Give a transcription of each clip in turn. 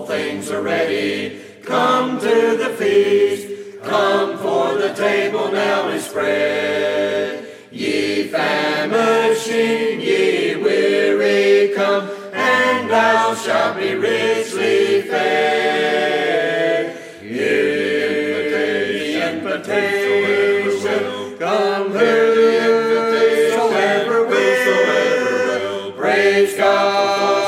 All things are ready. Come to the feast. Come for the table now is spread. Ye famishing, ye weary, come, and thou shalt be richly fed. Hear the invitation. Come invitation. Soever will. Praise God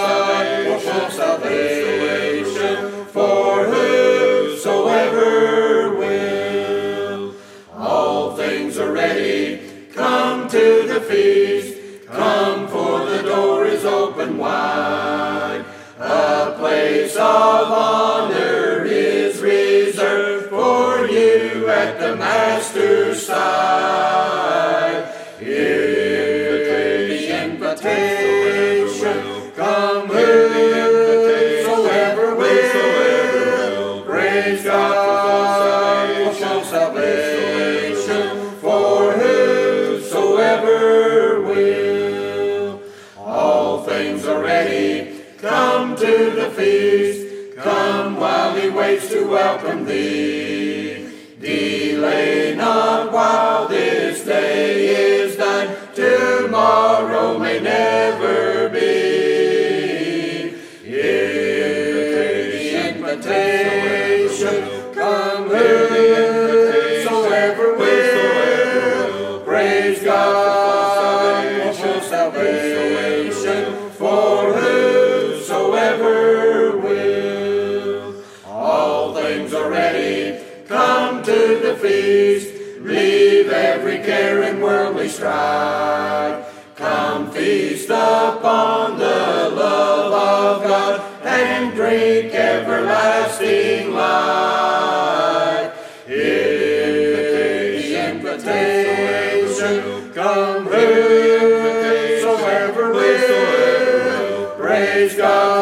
are ready. Come to the feast. Come, for the door is open wide. A place of honor is reserved for you at the Master's side. Things are ready. Come to the feast. Come while he waits to welcome thee. Delay not while this day is done. Tomorrow may never be. The invitation. Come whosoever will. Praise God for salvation. The feast. Leave every care and worldly strife. Come feast upon the love of God and drink everlasting life. The invitation. Come whosoever will. Praise God.